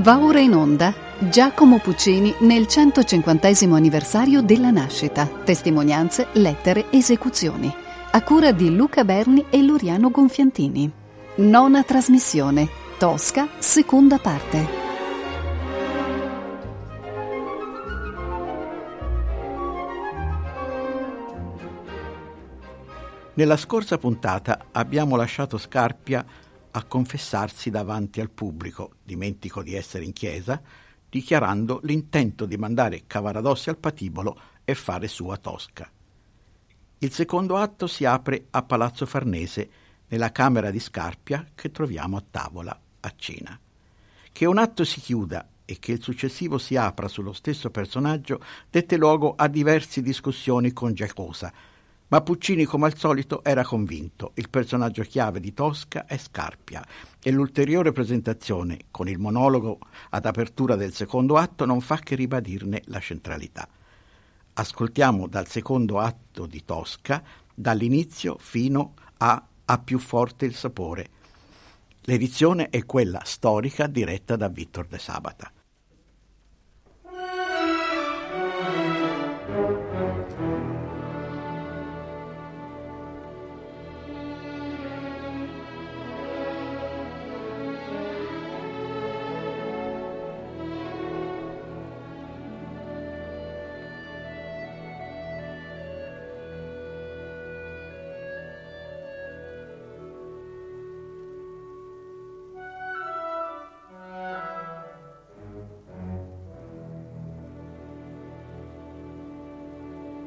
Va ora in onda Giacomo Puccini nel 150 anniversario della nascita. Testimonianze, lettere, esecuzioni. A cura di Luca Berni e Loriano Gonfiantini. Nona trasmissione. Tosca, seconda parte. Nella scorsa puntata abbiamo lasciato Scarpia a confessarsi davanti al pubblico, dimentico di essere in chiesa, dichiarando l'intento di mandare Cavaradossi al patibolo e fare sua Tosca. Il secondo atto si apre a Palazzo Farnese, nella camera di Scarpia che troviamo a tavola a cena. Che un atto si chiuda e che il successivo si apra sullo stesso personaggio dette luogo a diverse discussioni con Giacosa, ma Puccini, come al solito, era convinto. Il personaggio chiave di Tosca è Scarpia e l'ulteriore presentazione, con il monologo ad apertura del secondo atto, non fa che ribadirne la centralità. Ascoltiamo dal secondo atto di Tosca, dall'inizio fino a A più forte il sapore. L'edizione è quella storica diretta da Vittor De Sabata.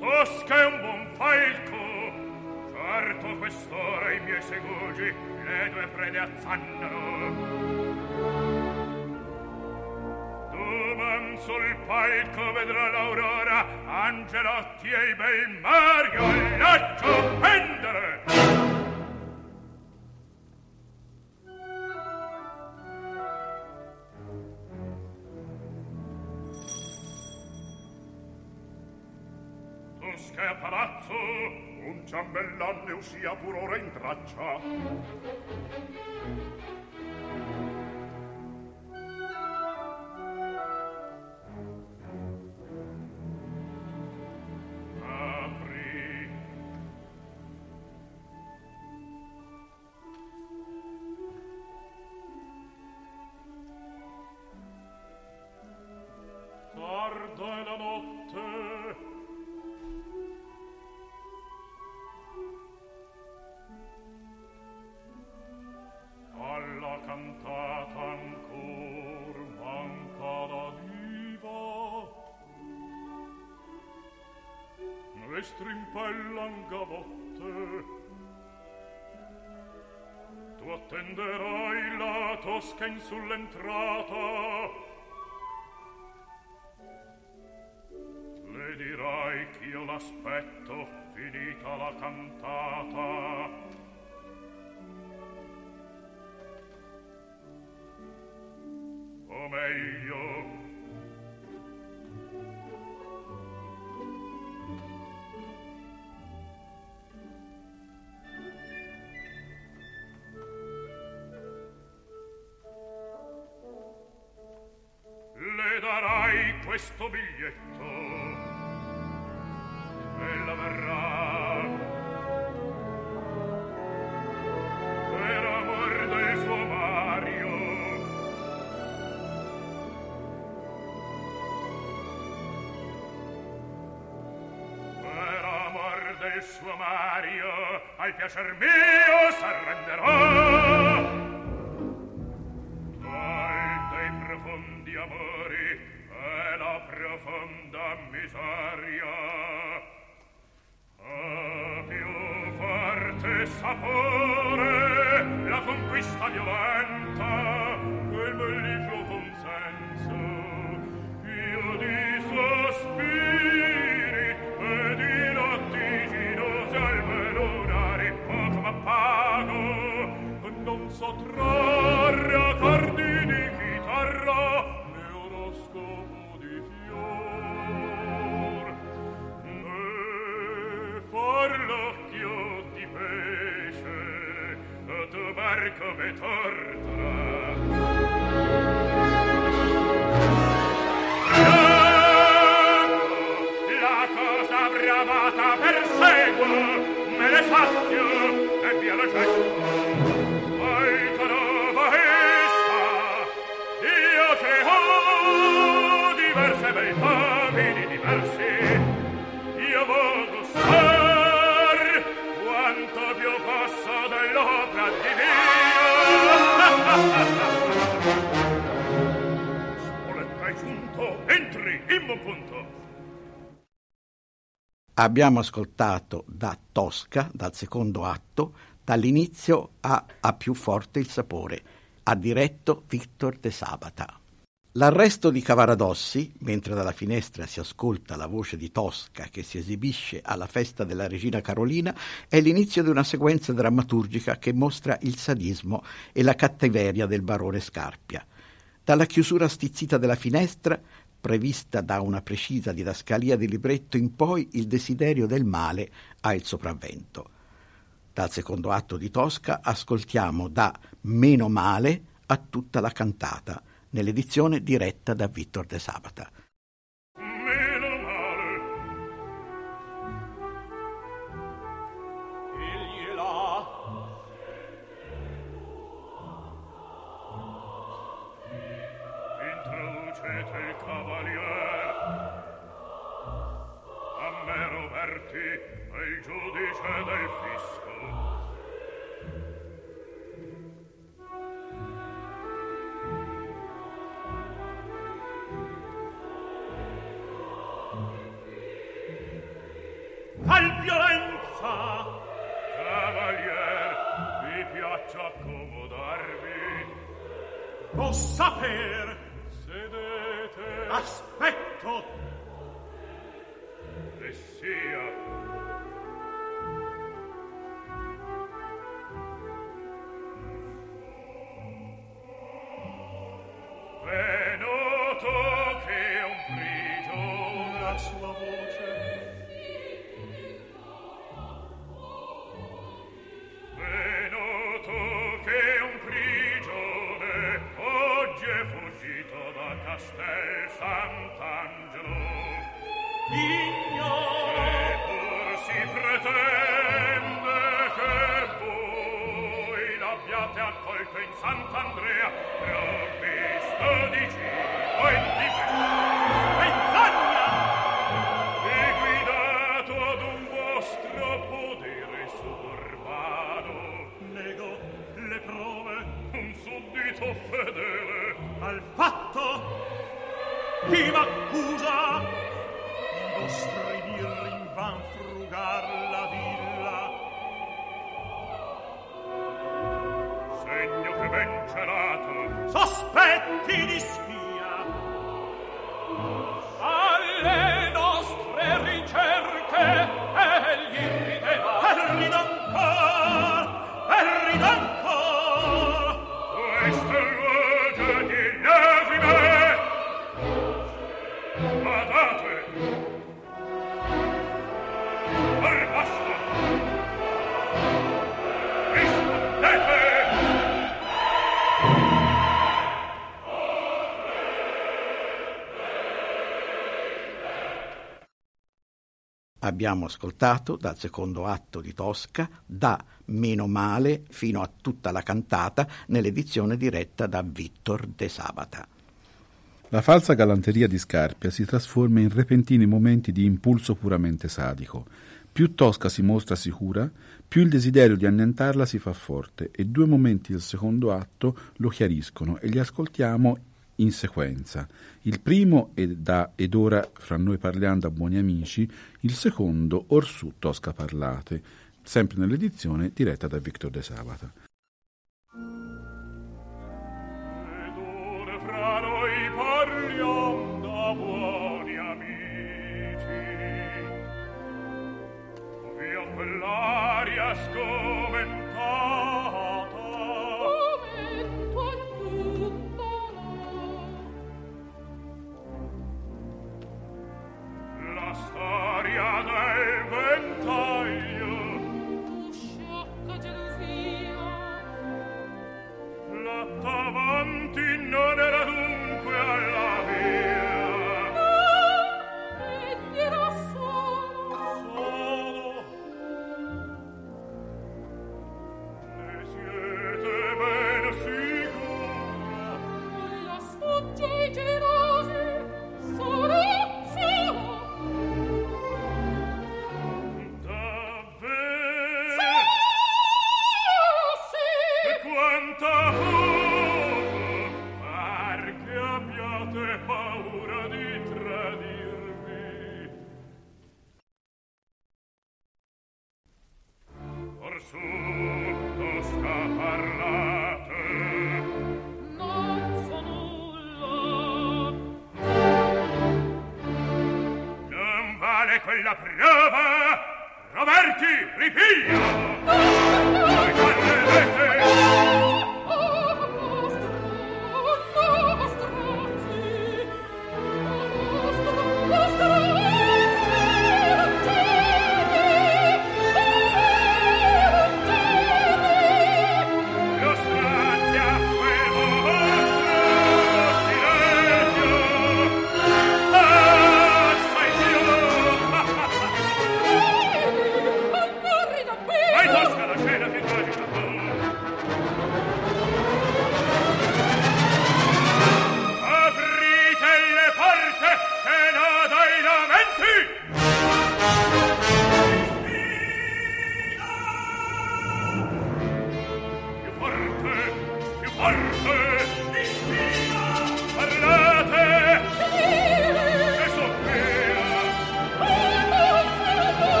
Tosca è un buon falco, certo quest'ora i miei segugi le due prede azzannano. Duman sul palco vedrà l'aurora, Angelotti e i bei Mario, e lascio pendere! Sia pur ora in traccia strimpellan gavotte tu attenderai la tosca in sull'entrata. Le dirai ch'io l'aspetto finita la cantata. O meglio questo biglietto. Ella verrà. Per amor del suo Mario. Per amor del suo Mario al piacer mio s'arrenderò la conquista violenta quel mellifluo consenso. Io di sospiri e di lattiginosi al melunari poco m'appago non so trarre entri in buon punto abbiamo ascoltato da Tosca, dal secondo atto, dall'inizio a A più forte il sapore, ha diretto Victor De Sabata. L'arresto di Cavaradossi, mentre dalla finestra si ascolta la voce di Tosca che si esibisce alla festa della regina Carolina, è l'inizio di una sequenza drammaturgica che mostra il sadismo e la cattiveria del barone Scarpia. Dalla chiusura stizzita della finestra prevista da una precisa didascalia di libretto in poi il desiderio del male ha il sopravvento. Dal secondo atto di Tosca ascoltiamo da Meno male a tutta la cantata, nell'edizione diretta da Vittor De Sabata. Abbiamo ascoltato dal secondo atto di Tosca, da Meno male fino a tutta la cantata nell'edizione diretta da Vittor De Sabata. La falsa galanteria di Scarpia si trasforma in repentini momenti di impulso puramente sadico. Più Tosca si mostra sicura, più il desiderio di annientarla si fa forte e due momenti del secondo atto lo chiariscono e li ascoltiamo in sequenza. Il primo è da Ed ora fra noi parliamo da buoni amici, il secondo Orsù Tosca Parlate, sempre nell'edizione diretta da Victor De Sabata.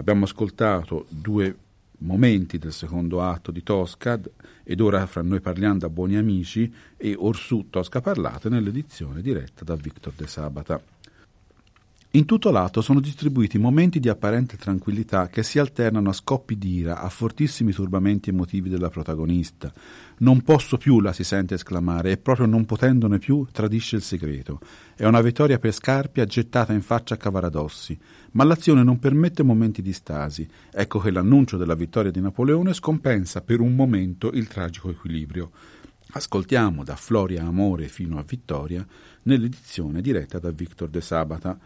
Abbiamo ascoltato due momenti del secondo atto di Tosca ed ora fra noi parliamo da buoni amici e Orsù Tosca Parlate nell'edizione diretta da Victor De Sabata. In tutto l'atto sono distribuiti momenti di apparente tranquillità che si alternano a scoppi d'ira, a fortissimi turbamenti emotivi della protagonista. Non posso più, la si sente esclamare, e proprio non potendone più tradisce il segreto. È una vittoria per Scarpia gettata in faccia a Cavaradossi, ma l'azione non permette momenti di stasi. Ecco che l'annuncio della vittoria di Napoleone scompensa per un momento il tragico equilibrio. Ascoltiamo da Floria Amore fino a Vittoria nell'edizione diretta da Victor De Sabata.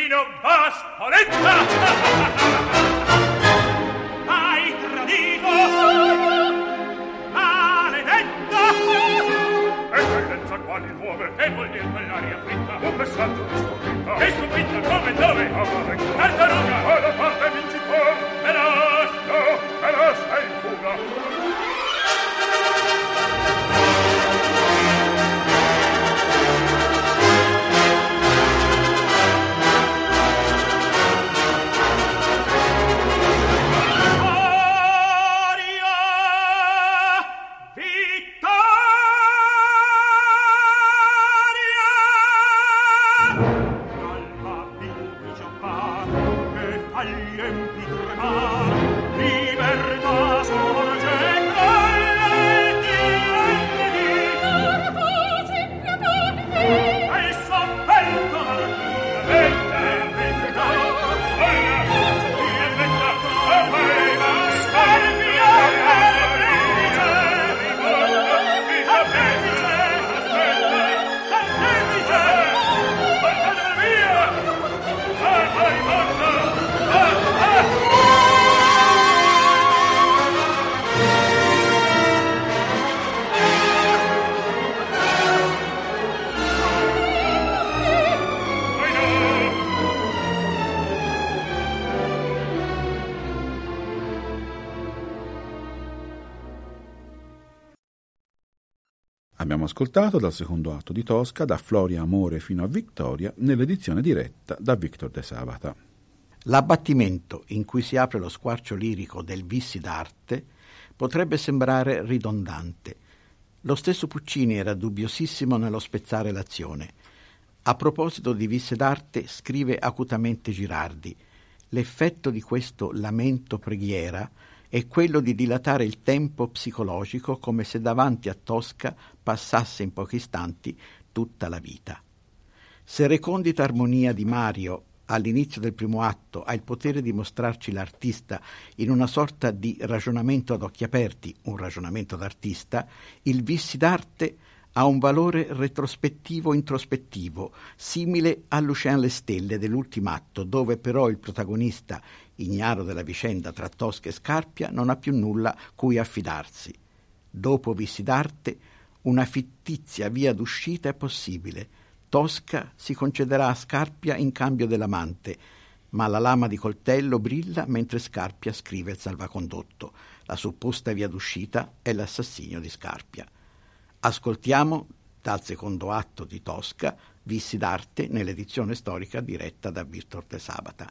Dino ascoltato dal secondo atto di Tosca da Floria Amore fino a Vittoria nell'edizione diretta da Victor De Savata. L'abbattimento in cui si apre lo squarcio lirico del Vissi d'arte potrebbe sembrare ridondante. Lo stesso Puccini era dubbiosissimo nello spezzare l'azione. A proposito di Visse d'arte, scrive acutamente Girardi, l'effetto di questo lamento preghiera è quello di dilatare il tempo psicologico come se davanti a Tosca passasse in pochi istanti tutta la vita. Se recondita armonia di Mario all'inizio del primo atto ha il potere di mostrarci l'artista in una sorta di ragionamento ad occhi aperti, un ragionamento d'artista, il vissi d'arte ha un valore retrospettivo-introspettivo, simile a Lucien le Stelle dell'ultimo atto, dove però il protagonista, ignaro della vicenda tra Tosca e Scarpia, non ha più nulla cui affidarsi. Dopo Vissi d'arte, una fittizia via d'uscita è possibile. Tosca si concederà a Scarpia in cambio dell'amante, ma la lama di coltello brilla mentre Scarpia scrive il salvacondotto. La supposta via d'uscita è l'assassinio di Scarpia. Ascoltiamo dal secondo atto di Tosca, Vissi d'arte nell'edizione storica diretta da Victor de Sabata.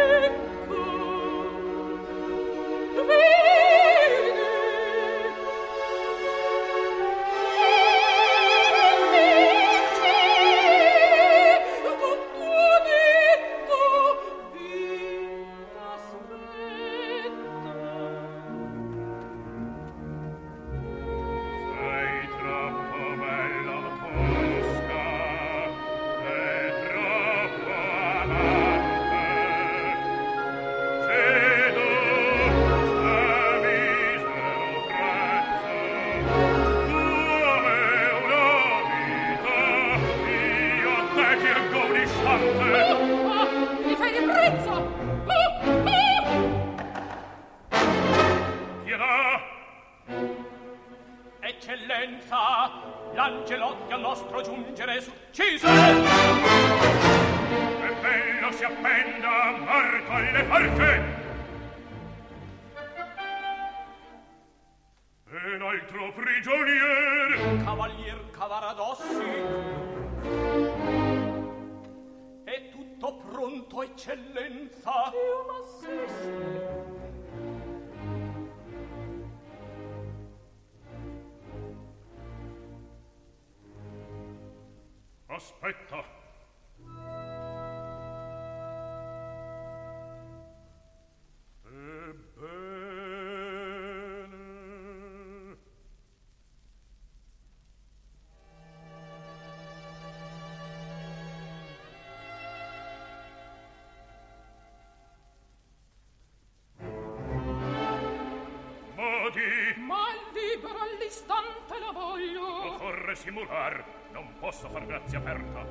occorre simular, non posso far grazia aperta.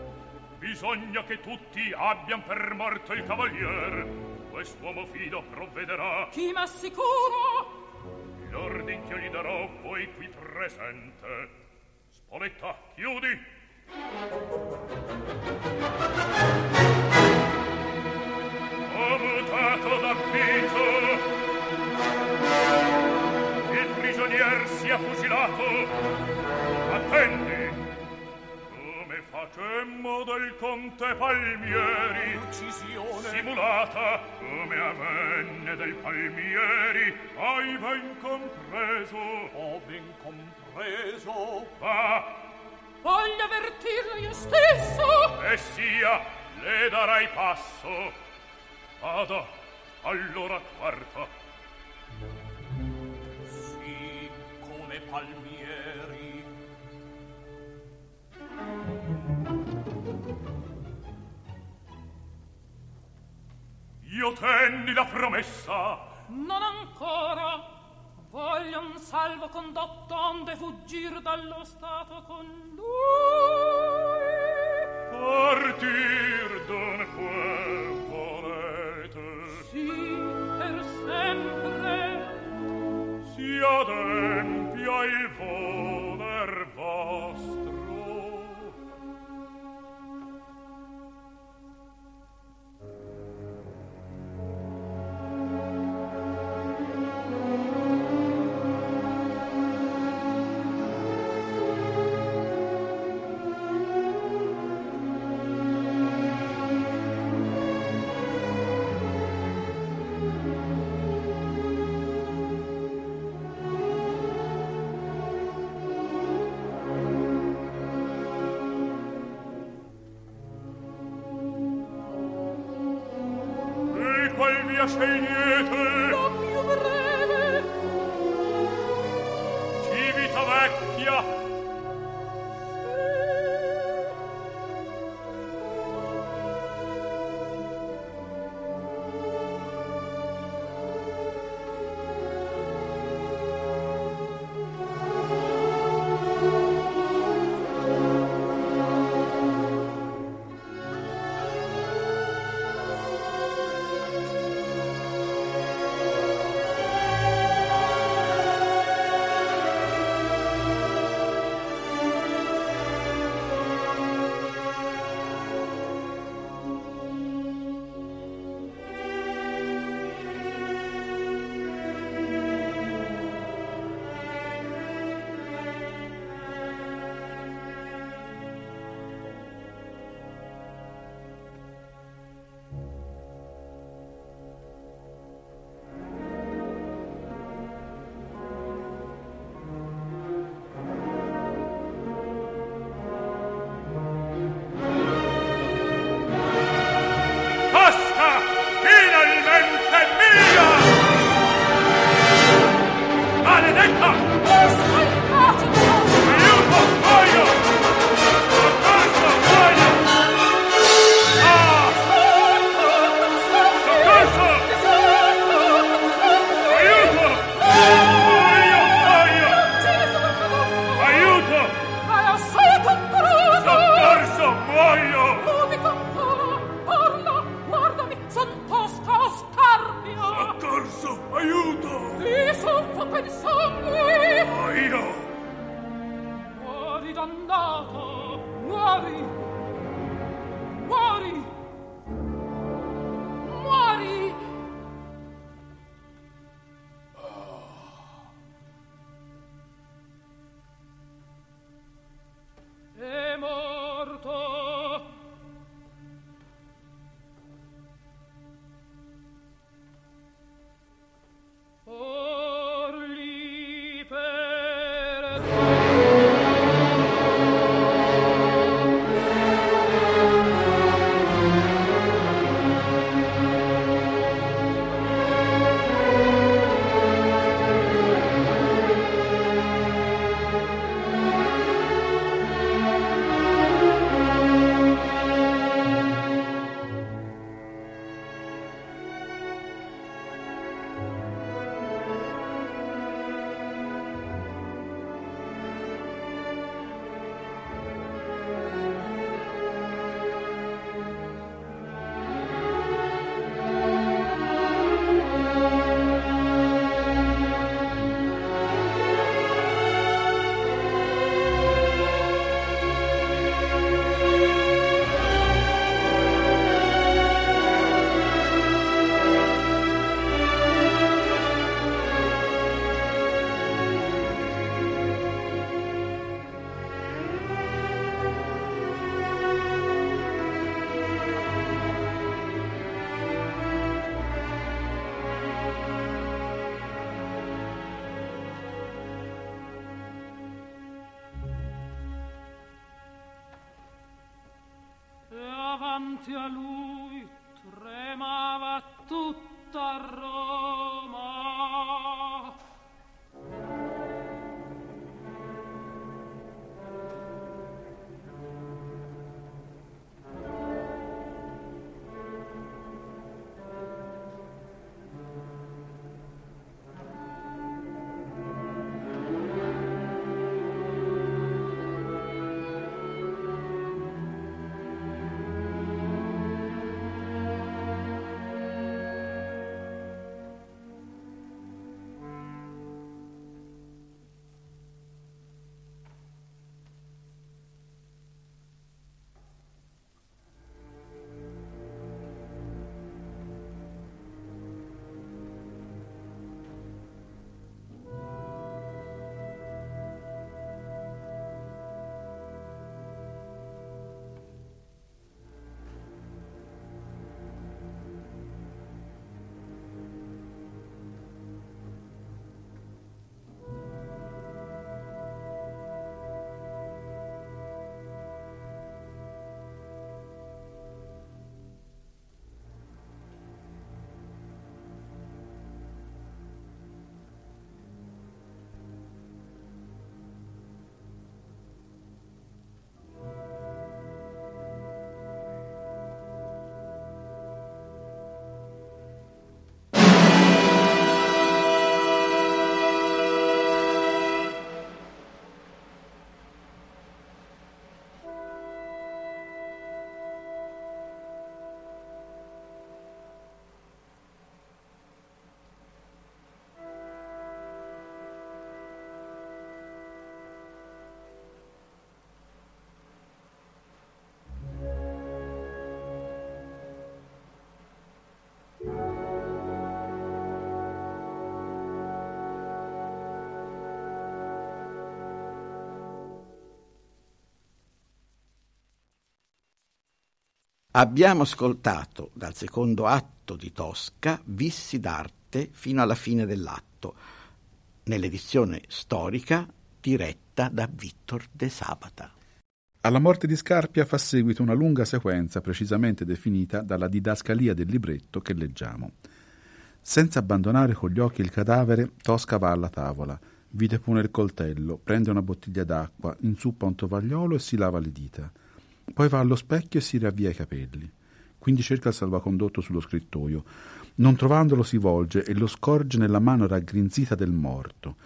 Bisogna che tutti abbian per morto il cavalier. Quest'uomo fido provvederà. Chi m'assicuro L'ordin che io gli darò voi qui presente. Spoletta, chiudi. Ho mutato d'avviso. Prigionier sia fucilato. Attendi. Come facemmo del conte Palmieri? Uccisione Simulata come avvenne del Palmieri, hai ben compreso. Ho ben compreso Va, Voglio avvertirla io stesso e sia, le darai passo. Vada, allora quarta. Palmieri Io tenni la promessa. Non ancora Voglio un salvo condotto onde fuggir dallo stato con lui Partir dunque volete. Sì, per sempre Si adempia il voler vostro. Marshall. Davanti Abbiamo ascoltato dal secondo atto di Tosca Vissi d'arte fino alla fine dell'atto, nell'edizione storica diretta da Vittor De Sabata. Alla morte di Scarpia fa seguito una lunga sequenza precisamente definita dalla didascalia del libretto che leggiamo. Senza abbandonare con gli occhi il cadavere, Tosca va alla tavola, vide pone il coltello, prende una bottiglia d'acqua, insuppa un tovagliolo e si lava le dita. Poi va allo specchio e si riavvia i capelli. Quindi cerca il salvacondotto sullo scrittoio. Non trovandolo si volge e lo scorge nella mano raggrinzita del morto.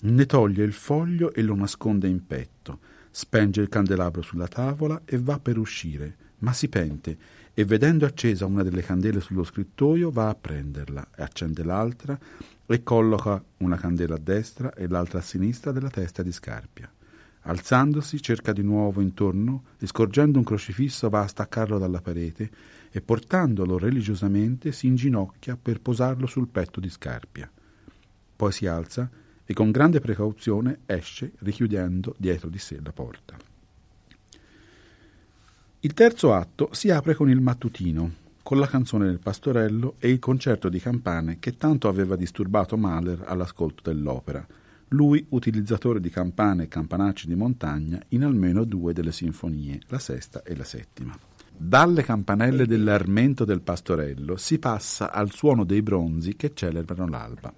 Ne toglie il foglio e lo nasconde in petto. Spenge il candelabro sulla tavola e va per uscire, ma si pente e vedendo accesa una delle candele sullo scrittoio va a prenderla, accende l'altra e colloca una candela a destra e l'altra a sinistra della testa di Scarpia. Alzandosi cerca di nuovo intorno e scorgendo un crocifisso va a staccarlo dalla parete e portandolo religiosamente si inginocchia per posarlo sul petto di Scarpia. Poi si alza e con grande precauzione esce richiudendo dietro di sé la porta. Il terzo atto si apre con il mattutino, con la canzone del pastorello e il concerto di campane che tanto aveva disturbato Mahler all'ascolto dell'opera, lui utilizzatore di campane e campanacci di montagna in almeno due delle sinfonie, la sesta e la settima. Dalle campanelle dell'armento del pastorello si passa al suono dei bronzi che celebrano l'alba.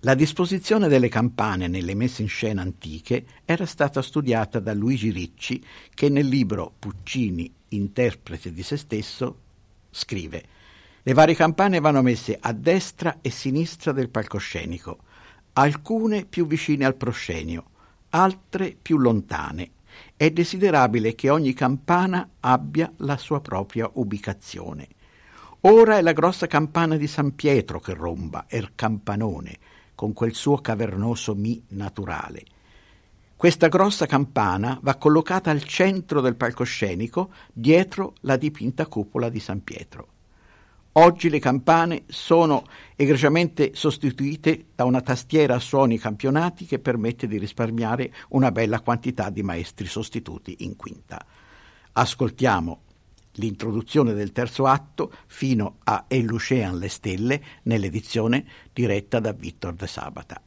La disposizione delle campane nelle messe in scena antiche era stata studiata da Luigi Ricci che nel libro Puccini, interprete di se stesso, scrive Le varie campane vanno messe a destra e sinistra del palcoscenico, alcune più vicine al proscenio, altre più lontane. È desiderabile che ogni campana abbia la sua propria ubicazione. Ora è la grossa campana di San Pietro che romba, er campanone, con quel suo cavernoso mi naturale. Questa grossa campana va collocata al centro del palcoscenico, dietro la dipinta cupola di San Pietro. Oggi le campane sono egregiamente sostituite da una tastiera a suoni campionati che permette di risparmiare una bella quantità di maestri sostituti in quinta. Ascoltiamo l'introduzione del terzo atto fino a E Lucean le stelle nell'edizione diretta da Vittor De Sabata.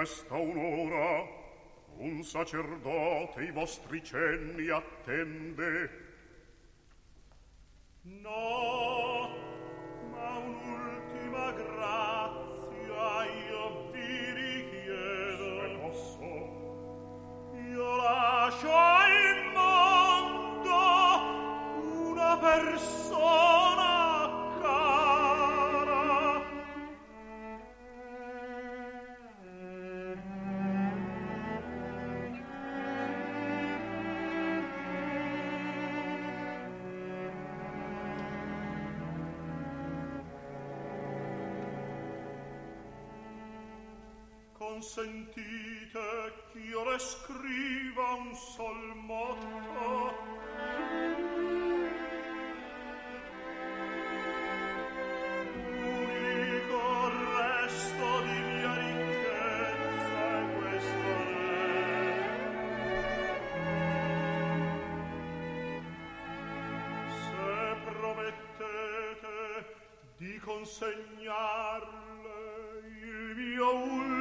resta un'ora un sacerdote i vostri cenni attende. consentite ch'io le scriva un sol motto. Unico resto di mia ricchezza questo è se promettete di consegnarle il mio ultimo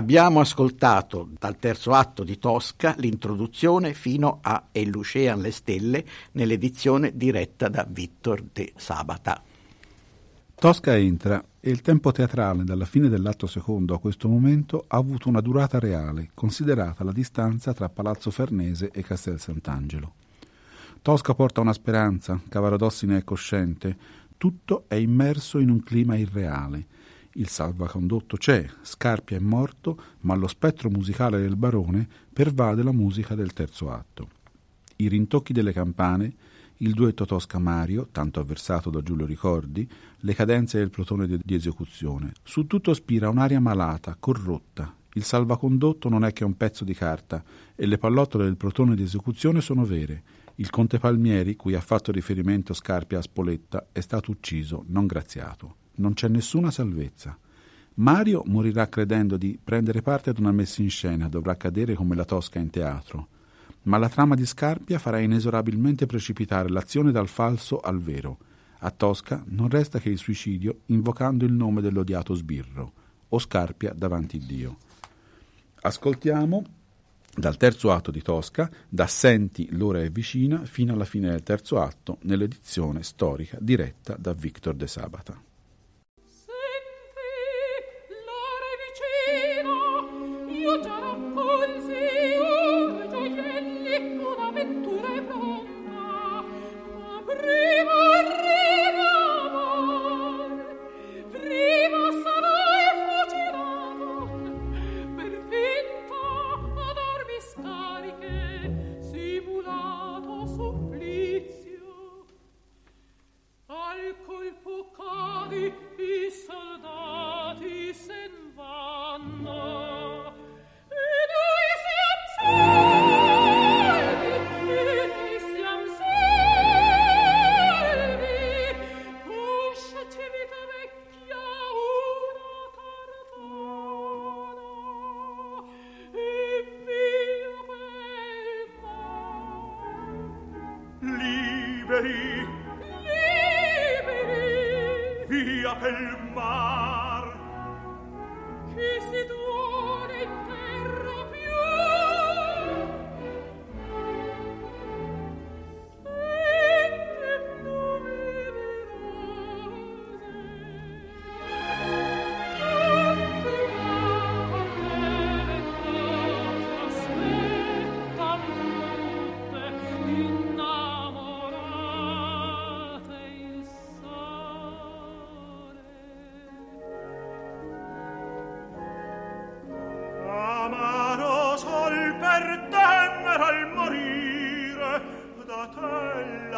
Abbiamo ascoltato dal terzo atto di Tosca l'introduzione fino a E Lucean le stelle nell'edizione diretta da Vittor de Sabata. Tosca entra e il tempo teatrale dalla fine dell'atto secondo a questo momento ha avuto una durata reale, considerata la distanza tra Palazzo Farnese e Castel Sant'Angelo. Tosca porta una speranza, Cavaradossi ne è cosciente, tutto è immerso in un clima irreale il salvacondotto c'è, Scarpia è morto, ma lo spettro musicale del barone pervade la musica del terzo atto. I rintocchi delle campane, il duetto Tosca-Mario, tanto avversato da Giulio Ricordi, le cadenze del plotone di, esecuzione. Su tutto spira un'aria malata, corrotta. Il salvacondotto non è che un pezzo di carta e le pallottole del plotone di esecuzione sono vere. Il conte Palmieri, cui ha fatto riferimento Scarpia a Spoletta, è stato ucciso, non graziato non c'è nessuna salvezza. Mario morirà credendo di prendere parte ad una messa in scena, dovrà cadere come la Tosca in teatro. Ma la trama di Scarpia farà inesorabilmente precipitare l'azione dal falso al vero. A Tosca non resta che il suicidio invocando il nome dell'odiato sbirro, o Scarpia davanti a Dio. Ascoltiamo dal terzo atto di Tosca, da Senti l'ora è vicina, fino alla fine del terzo atto, nell'edizione storica diretta da Victor de Sabata.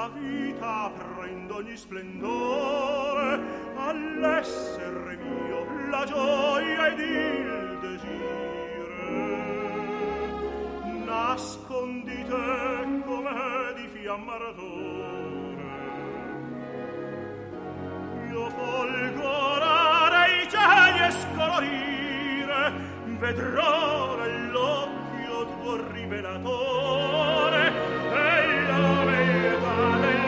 la vita prendo ogni splendore all'essere mio la gioia ed il desire. Nascondite come di fiamma ardore. Io folgorare i cieli e scolorire vedrò nell'occhio tuo rivelatore. Vale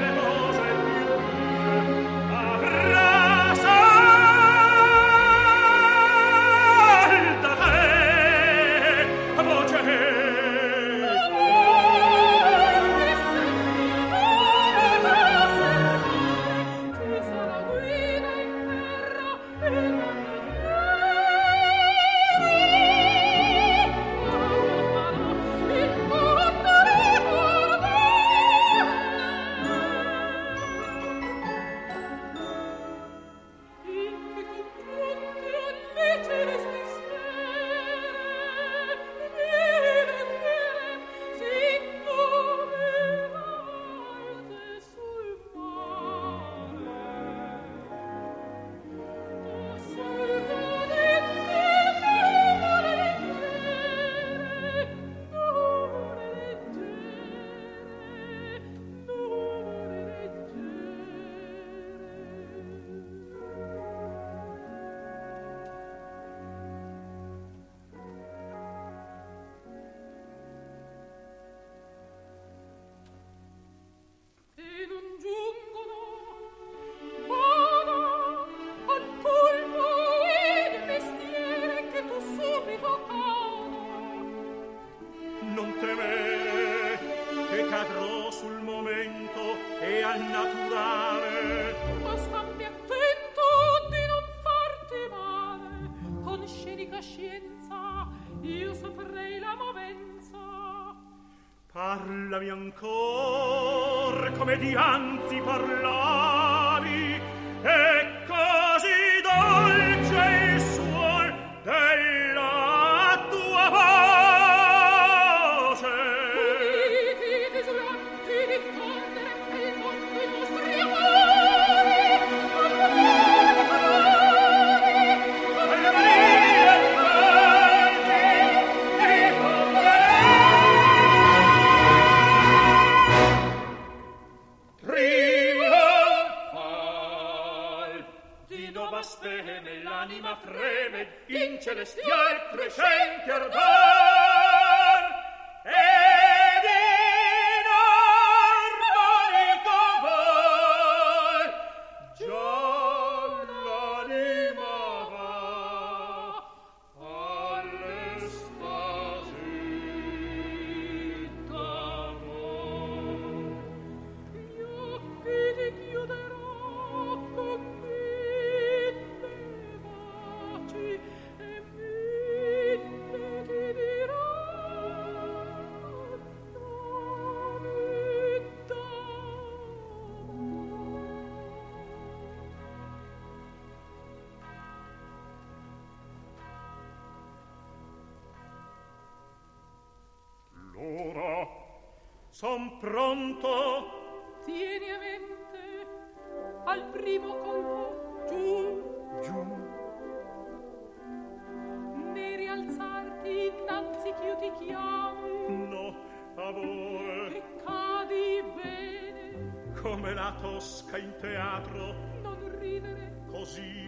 Son pronto. Tieni a mente al primo colpo. Giù, giù. Ne rialzarti innanzi ch'io ti chiamo. No, a voi. E cadi bene. Come la tosca in teatro. Non ridere. Così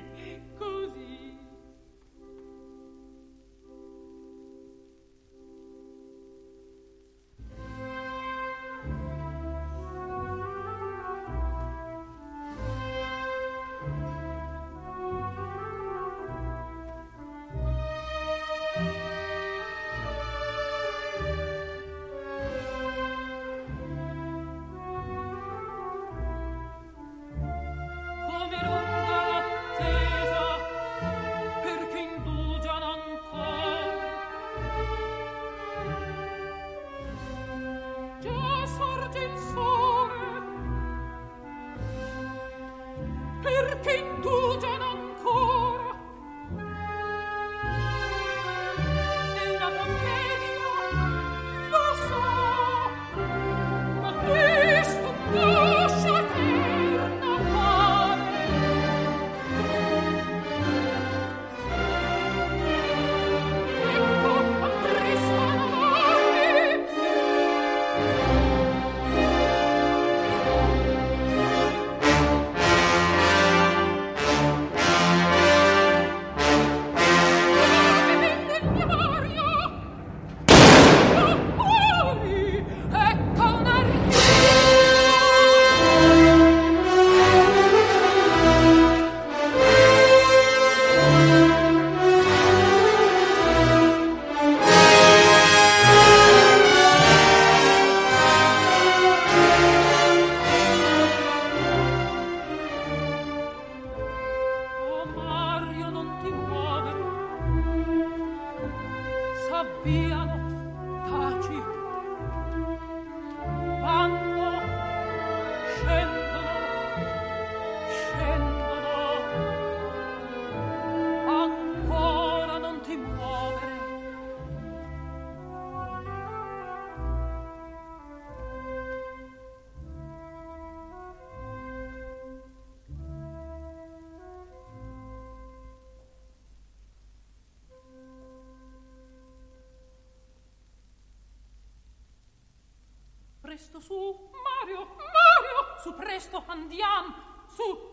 presto su, Mario, Mario, su presto andiam, su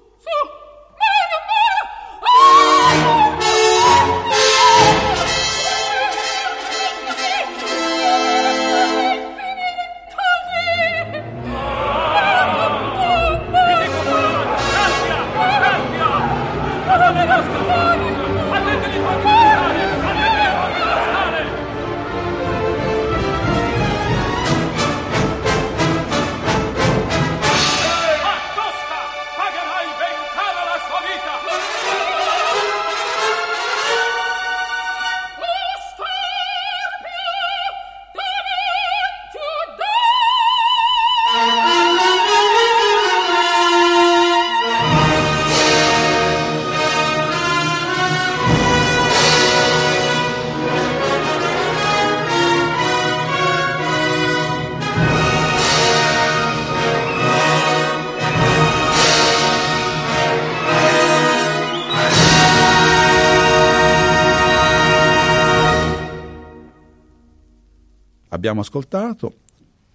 Abbiamo ascoltato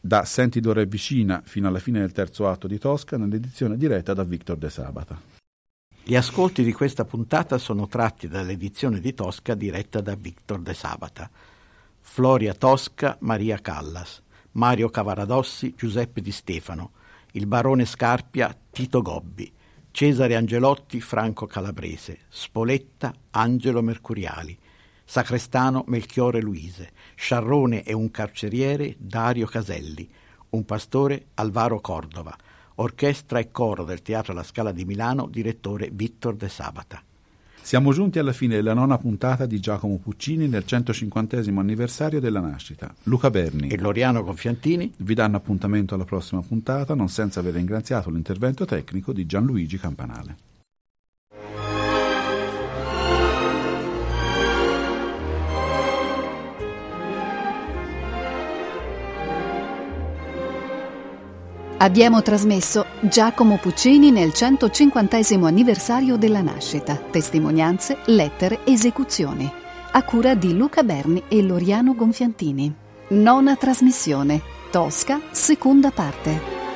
da Senti d'ora vicina fino alla fine del terzo atto di Tosca nell'edizione diretta da Victor De Sabata. Gli ascolti di questa puntata sono tratti dall'edizione di Tosca diretta da Victor De Sabata. Floria Tosca, Maria Callas, Mario Cavaradossi, Giuseppe Di Stefano, il barone Scarpia, Tito Gobbi, Cesare Angelotti, Franco Calabrese, Spoletta, Angelo Mercuriali, Sacrestano Melchiore Luise, Sciarrone e un carceriere Dario Caselli, un pastore Alvaro Cordova, orchestra e coro del Teatro La Scala di Milano, direttore Vittor De Sabata. Siamo giunti alla fine della nona puntata di Giacomo Puccini nel 150 anniversario della nascita. Luca Berni e Loriano Confiantini vi danno appuntamento alla prossima puntata, non senza aver ringraziato l'intervento tecnico di Gianluigi Campanale. Abbiamo trasmesso Giacomo Puccini nel 150 anniversario della nascita, testimonianze, lettere, esecuzioni, a cura di Luca Berni e Loriano Gonfiantini. Nona trasmissione, Tosca, seconda parte.